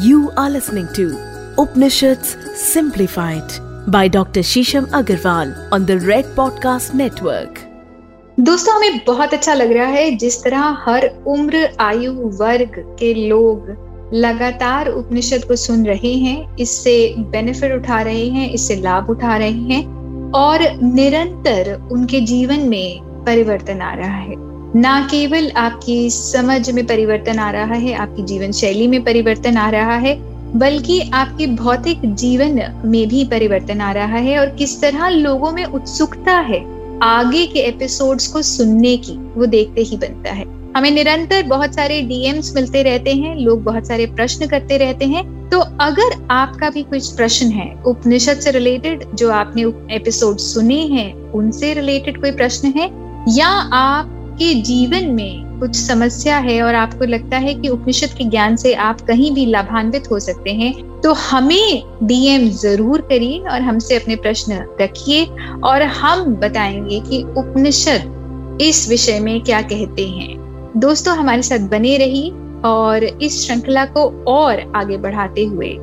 You are listening to Upanishads Simplified by Dr. Shisham Agarwal on the Red Podcast Network. दोस्तों, हमें बहुत अच्छा लग रहा है जिस तरह हर उम्र, आयु वर्ग के लोग लगातार उपनिषद को सुन रहे हैं, इससे बेनिफिट उठा रहे हैं, इससे लाभ उठा रहे हैं और निरंतर उनके जीवन में परिवर्तन आ रहा है ना केवल आपकी समझ में परिवर्तन आ रहा है, आपकी जीवन शैली में परिवर्तन आ रहा है, बल्कि आपके भौतिक जीवन में भी परिवर्तन आ रहा है और किस तरह लोगों में उत्सुकता है आगे के एपिसोड्स को सुनने की, वो देखते ही बनता है। हमें निरंतर बहुत सारे डीएम्स मिलते रहते हैं, लोग बहुत सारे प्रश्न करते रहते हैं। तो अगर आपका भी कुछ प्रश्न है, उपनिषद से रिलेटेड जो आपने एपिसोड सुने हैं, उनसे रिलेटेड कोई प्रश्न है, या आप आपके जीवन में कुछ समस्या है और आपको लगता है कि उपनिषद के ज्ञान से आप कहीं भी लाभान्वित हो सकते हैं तो हमें डीएम ज़रूर करिए और हमसे अपने प्रश्न रखिए और हम बताएँगे कि उपनिषद इस विषय में क्या कहते हैं। दोस्तों, हमारे साथ बने रही और इस श्रृंखला को और आगे बढ़ाते हुए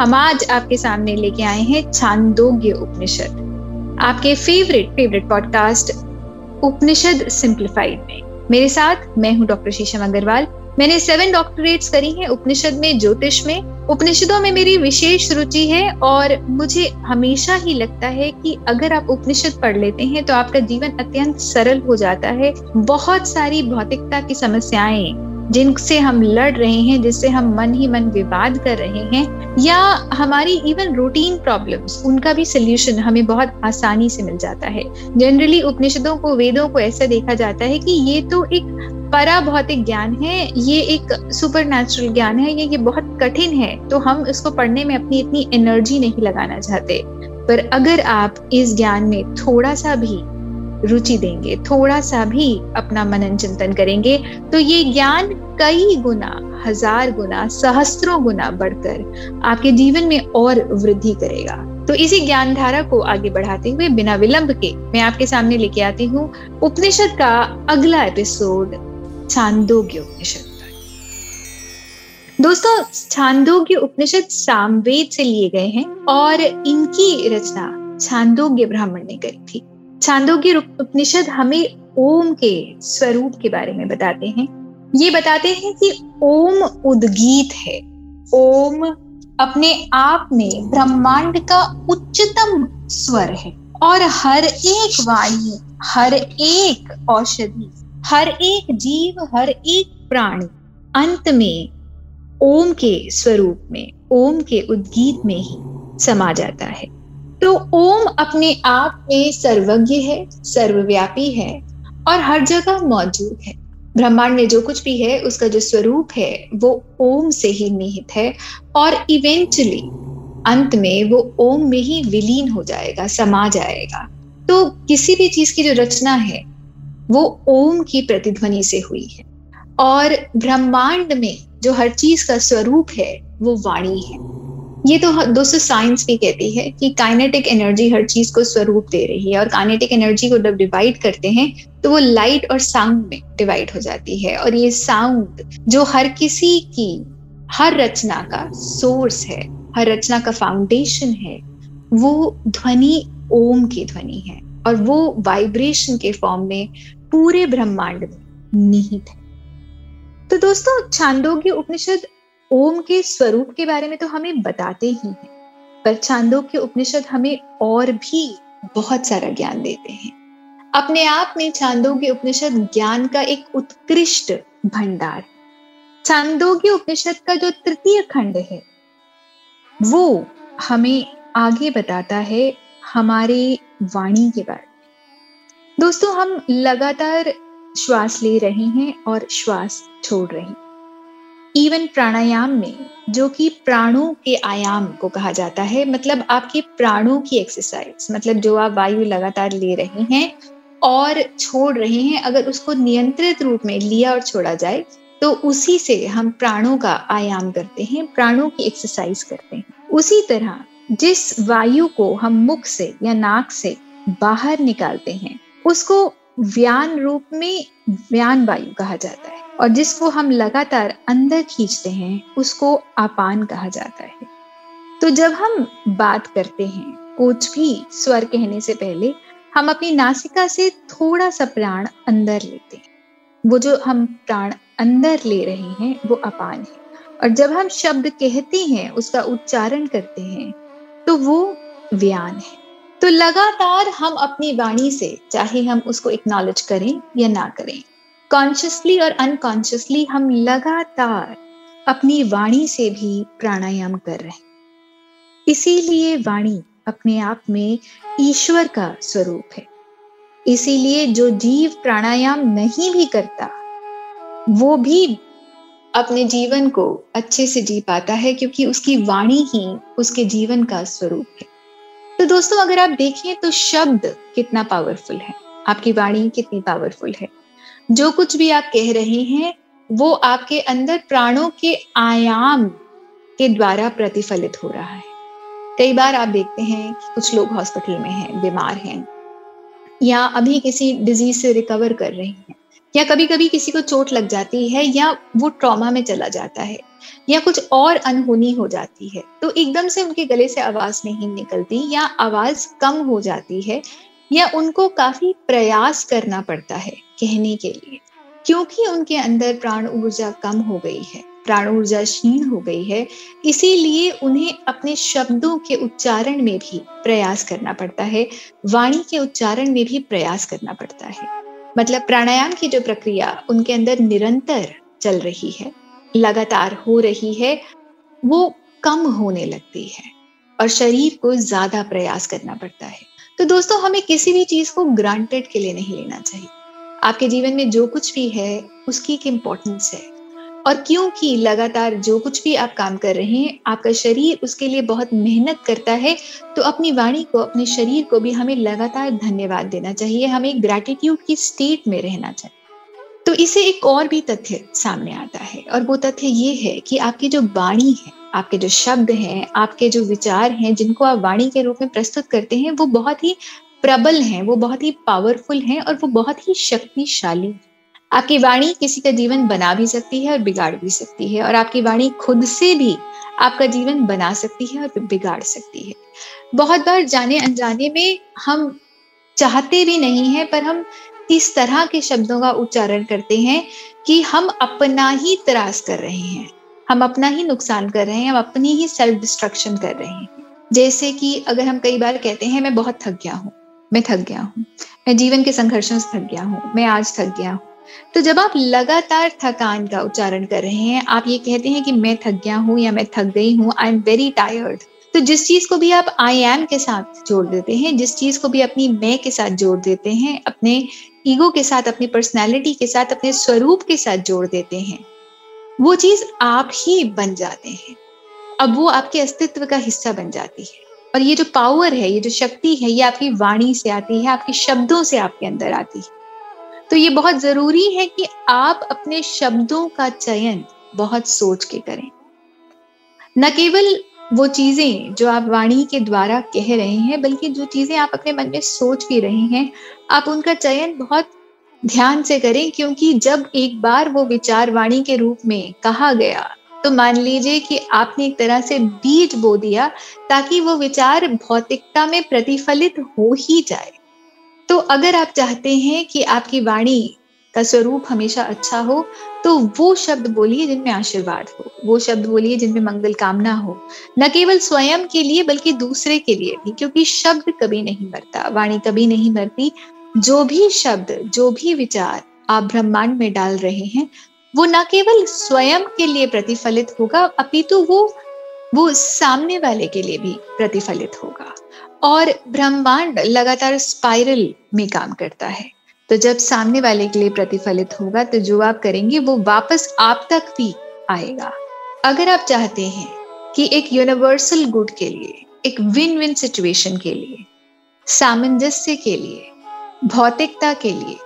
हम आज आपके सामने लेके आए हैं छांदोग्य उपनिषद। आपके favourite favourite podcast Upanishad simplified में। मेरे साथ मैं हूँ डॉक्टर शीशम अग्रवाल। मैंने सेवन डॉक्टरेट्स करी हैं उपनिषद में, ज्योतिष में। उपनिषदों में मेरी विशेष रुचि है और मुझे हमेशा ही लगता है कि अगर आप उपनिषद पढ़ लेते हैं तो आपका जीवन अत्यंत सरल हो जाता है। बहुत सारी भौतिकता की समस्याएँ जिनसे हम लड़ रहे हैं, जिससे हम मन ही मन विवाद कर रहे हैं, या हमारी इवन रूटीन प्रॉब्लम्स उनका भी सोल्यूशन हमें बहुत आसानी से मिल जाता है। जनरली उपनिषदों को, वेदों को ऐसा देखा जाता है कि ये तो एक परा भौतिक ज्ञान है, ये एक सुपर नेचुरल ज्ञान है, ये ये बहुत कठिन है तो हम इसको पढ़ने में अपनी इतनी एनर्जी नहीं लगाना चाहते। पर अगर आप इस ज्ञान में थोड़ा सा भी रुचि देंगे, थोड़ा सा भी अपना मनन चिंतन करेंगे तो ये ज्ञान कई गुना, हज़ार गुना, सहस्त्रों गुना बढ़कर आपके जीवन में और वृद्धि करेगा। तो इसी ज्ञान धारा को आगे बढ़ाते हुए बिना विलंब के मैं आपके सामने लेके आती हूँ उपनिषद का अगला एपिसोड, छांदोग्य उपनिषद दोस्तों, छांदोग्य उपनिषद सामवेद से लिए गए हैं और इनकी रचना छांदोग्य ब्राह्मण ने करी थी। छांदोग्य उपनिषद हमें ओम के स्वरूप के बारे में बताते हैं। ये बताते हैं कि ओम उद्गीत है। ओम अपने आप में ब्रह्मांड का उच्चतम स्वर है और हर एक वाणी, हर एक औषधि, हर एक जीव, हर एक प्राणी अंत में ओम के स्वरूप में, ओम के उद्गीत में ही समा जाता है। तो ओम अपने आप में सर्वज्ञ है, सर्वव्यापी है और हर जगह मौजूद है। ब्रह्मांड में जो कुछ भी है, उसका जो स्वरूप है, वो ओम से ही निहित है और इवेंचुअली अंत में वो ओम में ही विलीन हो जाएगा, समा जाएगा। तो किसी भी चीज़ की जो रचना है, वो ओम की प्रतिध्वनि से हुई है और ब्रह्मांड में जो हर चीज़ का स्वरूप है, वो वाणी है। ये तो दोस्तों साइंस भी कहती है कि काइनेटिक एनर्जी हर चीज़ को स्वरूप दे रही है और काइनेटिक एनर्जी को जब डिवाइड करते हैं तो वो लाइट और साउंड में डिवाइड हो जाती है। और ये साउंड जो हर किसी की, हर रचना का सोर्स है, हर रचना का फाउंडेशन है, वो ध्वनि, ओम की ध्वनि है। और वो वाइब्रेशन के फॉर्म में पूरे ब्रह्मांड में निहित है। तो दोस्तों छांदोग्य उपनिषद ओम के स्वरूप के बारे में तो हमें बताते ही हैं, पर छांदो के उपनिषद हमें और भी बहुत सारा ज्ञान देते हैं। अपने आप में छांदोग्य उपनिषद ज्ञान का एक उत्कृष्ट भंडार छांदोग्य उपनिषद का जो तृतीय खंड है, वो हमें आगे बताता है हमारे वाणी के बारे में। दोस्तों, हम लगातार श्वास ले रहे हैं और श्वास छोड़ रहे हैं। इवन प्राणायाम में, जो कि प्राणों के आयाम को कहा जाता है मतलब आपके प्राणों की एक्सरसाइज मतलब जो आप वायु लगातार ले रहे हैं और छोड़ रहे हैं, अगर उसको नियंत्रित रूप में लिया और छोड़ा जाए तो उसी से हम प्राणों का आयाम करते हैं, प्राणों की एक्सरसाइज करते हैं। उसी तरह, जिस वायु को हम मुख से या नाक से बाहर निकालते हैं, उसको व्यान रूप में व्यान वायु कहा जाता है। और जिसको हम लगातार अंदर खींचते हैं, उसको आपान कहा जाता है। तो जब हम बात करते हैं, कुछ भी स्वर कहने से पहले, हम अपनी नासिका से थोड़ा सा प्राण अंदर लेते हैं। वो जो हम प्राण अंदर ले रहे हैं, वो अपान है। और जब हम शब्द कहते हैं, उसका उच्चारण करते हैं तो वो व्यान है। तो लगातार हम अपनी वाणी से, चाहे हम उसको एक्नॉलेज करें या ना करें कॉन्शियसली और अनकॉन्शियसली हम लगातार अपनी वाणी से भी प्राणायाम कर रहे हैं। इसीलिए वाणी अपने आप में ईश्वर का स्वरूप है। इसीलिए जो जीव प्राणायाम नहीं भी करता, वो भी अपने जीवन को अच्छे से जी पाता है क्योंकि उसकी वाणी ही उसके जीवन का स्वरूप है। तो दोस्तों, अगर आप देखें तो शब्द कितना पावरफुल है। आपकी वाणी कितनी पावरफुल है। जो कुछ भी आप कह रहे हैं, वो आपके अंदर प्राणों के आयाम के द्वारा प्रतिफलित हो रहा है। कई बार आप देखते हैं, कुछ लोग हॉस्पिटल में हैं, बीमार हैं, या अभी किसी डिज़ीज़ से रिकवर कर रहे हैं, या कभी कभी किसी को चोट लग जाती है, या वो ट्रॉमा में चला जाता है, या कुछ और अनहोनी हो जाती है तो एकदम से उनके गले से आवाज़ नहीं निकलती, या आवाज़ कम हो जाती है या उनको काफ़ी प्रयास करना पड़ता है कहने के लिए, क्योंकि उनके अंदर प्राण ऊर्जा कम हो गई है, प्राण ऊर्जा क्षीण हो गई है, इसीलिए उन्हें अपने शब्दों के उच्चारण में भी प्रयास करना पड़ता है, वाणी के उच्चारण में भी प्रयास करना पड़ता है। मतलब प्राणायाम की जो प्रक्रिया, उनके अंदर निरंतर चल रही है, लगातार हो रही है, वो कम होने लगती है और शरीर को ज़्यादा प्रयास करना पड़ता है। तो दोस्तों, हमें किसी भी चीज़ को ग्रांटेड के लिए नहीं लेना चाहिए। आपके जीवन में जो कुछ भी है, उसकी एक इम्पोर्टेंस है। और क्योंकि लगातार जो कुछ भी आप काम कर रहे हैं, आपका शरीर उसके लिए बहुत मेहनत करता है तो अपनी वाणी को, अपने शरीर को भी हमें लगातार धन्यवाद देना चाहिए। हमें ग्रेटिट्यूड की स्टेट में रहना चाहिए। तो इसे एक और भी तथ्य सामने आता है। और वो तथ्य ये है कि आपकी जो वाणी है आपके जो शब्द हैं, आपके जो विचार हैं, जिनको आप वाणी के रूप में प्रस्तुत करते हैं, वो बहुत ही प्रबल हैं, वो बहुत ही पावरफुल हैं और वो बहुत ही शक्तिशाली आपकी वाणी किसी का जीवन बना भी सकती है और बिगाड़ भी सकती है और आपकी वाणी खुद से भी आपका जीवन बना सकती है और बिगाड़ सकती है। बहुत बार जाने अनजाने में हम चाहते भी नहीं है, पर हम इस तरह के शब्दों का उच्चारण करते हैं कि हम अपना ही त्रास कर रहे हैं। हम अपना ही नुकसान कर रहे हैं, हम अपनी ही सेल्फ डिस्ट्रक्शन कर रहे हैं। जैसे कि अगर हम कई बार कहते हैं, मैं बहुत थक गया हूँ, मैं थक गया हूँ, मैं जीवन के संघर्षों से थक गया हूँ, मैं आज थक गया हूँ। तो जब आप लगातार थकान का उच्चारण कर रहे हैं, आप ये कहते हैं कि मैं थक गया हूँ या मैं थक गई हूँ आई एम वेरी टायर्ड तो जिस चीज़ को भी आप आई एम के साथ जोड़ देते हैं, जिस चीज़ को भी अपनी मैं के साथ जोड़ देते हैं, अपने ईगो के साथ, अपनी पर्सनैलिटी के साथ, अपने स्वरूप के साथ जोड़ देते हैं वो चीज़ आप ही बन जाते हैं। अब वो आपके अस्तित्व का हिस्सा बन जाती है। और ये जो पावर है, ये जो शक्ति है, ये आपकी वाणी से आती है, आपके शब्दों से आपके अंदर आती है। तो ये बहुत ज़रूरी है कि आप अपने शब्दों का चयन बहुत सोच के करें। न केवल वो चीज़ें जो आप वाणी के द्वारा कह रहे हैं, बल्कि जो चीज़ें आप अपने मन में सोच भी रहे हैं, आप उनका चयन बहुत ध्यान से करें, क्योंकि जब एक बार वो विचार वाणी के रूप में कहा गया तो मान लीजिए कि आपने एक तरह से बीज बो दिया, ताकि वो विचार भौतिकता में प्रतिफलित हो ही जाए। तो अगर आप चाहते हैं कि आपकी वाणी का स्वरूप हमेशा अच्छा हो तो वो शब्द बोलिए जिनमें आशीर्वाद हो, वो शब्द बोलिए जिनमें मंगल कामना हो। न केवल स्वयं के लिए, बल्कि दूसरे के लिए भी, क्योंकि शब्द कभी नहीं मरता, वाणी कभी नहीं मरती जो भी शब्द, जो भी विचार आप ब्रह्मांड में डाल रहे हैं, वो न केवल स्वयं के लिए प्रतिफलित होगा, अपितु वो वो सामने वाले के लिए भी प्रतिफलित होगा। और ब्रह्मांड लगातार स्पाइरल में काम करता है। तो जब सामने वाले के लिए प्रतिफलित होगा तो जो आप करेंगे, वो वापस आप तक भी आएगा। अगर आप चाहते हैं कि एक यूनिवर्सल गुड के लिए, एक विन विन सिचुएशन के लिए, सामंजस्य के लिए भौतिकता के लिए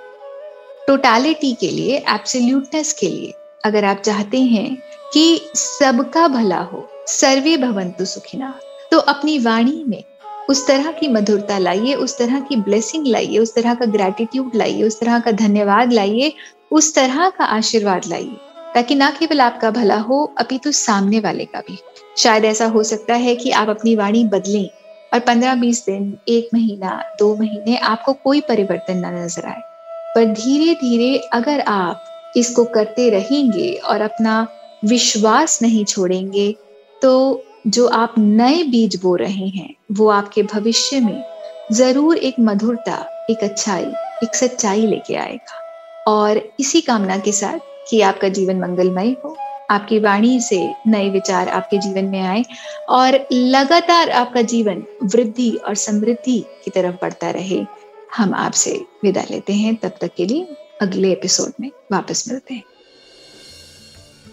टोटालिटी के लिए एब्सोल्यूटनेस के लिए, अगर आप चाहते हैं कि सबका भला हो, सर्वे भवंतु सुखिना तो अपनी वाणी में उस तरह की मधुरता लाइए, उस तरह की ब्लेसिंग लाइए, उस तरह का ग्रेटिट्यूड लाइए, उस तरह का धन्यवाद लाइए, उस तरह का आशीर्वाद लाइए, ताकि ना केवल आपका भला हो, अपितु तो सामने वाले का भी। शायद ऐसा हो सकता है कि आप अपनी वाणी बदलें। और पंद्रह बीस दिन, एक महीना, दो महीने आपको कोई परिवर्तन न नज़र आए। पर धीरे धीरे अगर आप इसको करते रहेंगे और अपना विश्वास नहीं छोड़ेंगे तो जो आप नए बीज बो रहे हैं, वो आपके भविष्य में ज़रूर एक मधुरता, एक अच्छाई, एक सच्चाई लेके आएगा। और इसी कामना के साथ कि आपका जीवन मंगलमय हो। आपकी वाणी से नए विचार आपके जीवन में आए और लगातार आपका जीवन वृद्धि और समृद्धि की तरफ़ बढ़ता रहे। हम आपसे विदा लेते हैं। तब तक के लिए अगले एपिसोड में वापस मिलते हैं।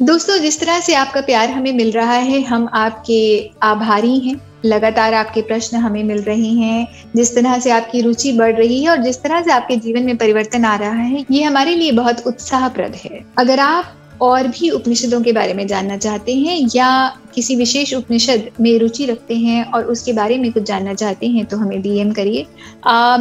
दोस्तों, जिस तरह से आपका प्यार हमें मिल रहा है, हम आपके आभारी हैं। लगातार आपके प्रश्न हमें मिल रहे हैं। जिस तरह से आपकी रुचि बढ़ रही है और जिस तरह से आपके जीवन में परिवर्तन आ रहा है, ये हमारे लिए बहुत उत्साहप्रद है। अगर आप और भी उपनिषदों के बारे में जानना चाहते हैं या किसी विशेष उपनिषद में रुचि रखते हैं और उसके बारे में कुछ जानना चाहते हैं तो हमें डीएम करिए।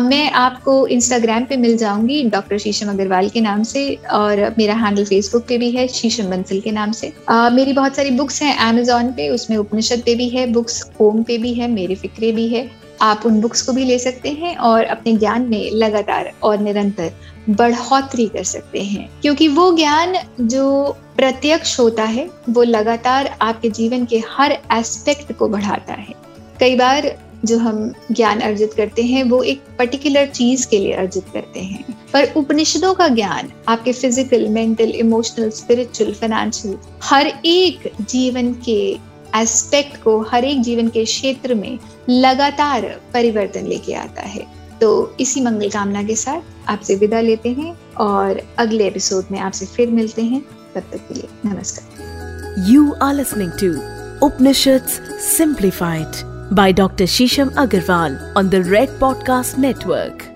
मैं आपको इंस्टाग्राम पे मिल जाऊँगी डॉक्टर शीशम अग्रवाल के नाम से और मेरा हैंडल फेसबुक पे भी है शीशम बंसल के नाम से। आ, मेरी बहुत सारी बुक्स हैं अमेजोन पे उसमें उपनिषद पे भी है बुक्स होम पे भी है मेरे फिक्रे भी है। आप उन बुक्स को भी ले सकते हैं और अपने ज्ञान में लगातार और निरंतर बढ़ोतरी कर सकते हैं। क्योंकि वो ज्ञान जो प्रत्यक्ष होता है, वो लगातार आपके जीवन के हर एस्पेक्ट को बढ़ाता है। कई बार जो हम ज्ञान अर्जित करते हैं, वो एक पर्टिकुलर चीज़ के लिए अर्जित करते हैं। पर उपनिषदों का ज्ञान, आपके physical mental emotional spiritual financial हर एक जीवन के एस्पेक्ट को हर एक जीवन के क्षेत्र में लगातार परिवर्तन लेके आता है तो इसी मंगल कामना के साथ आपसे विदा लेते हैं और अगले एपिसोड में आपसे फिर मिलते हैं तब तक के लिए नमस्कार you are listening to Upanishad simplified by Dr. Shisham Agarwal on the Red Podcast Network.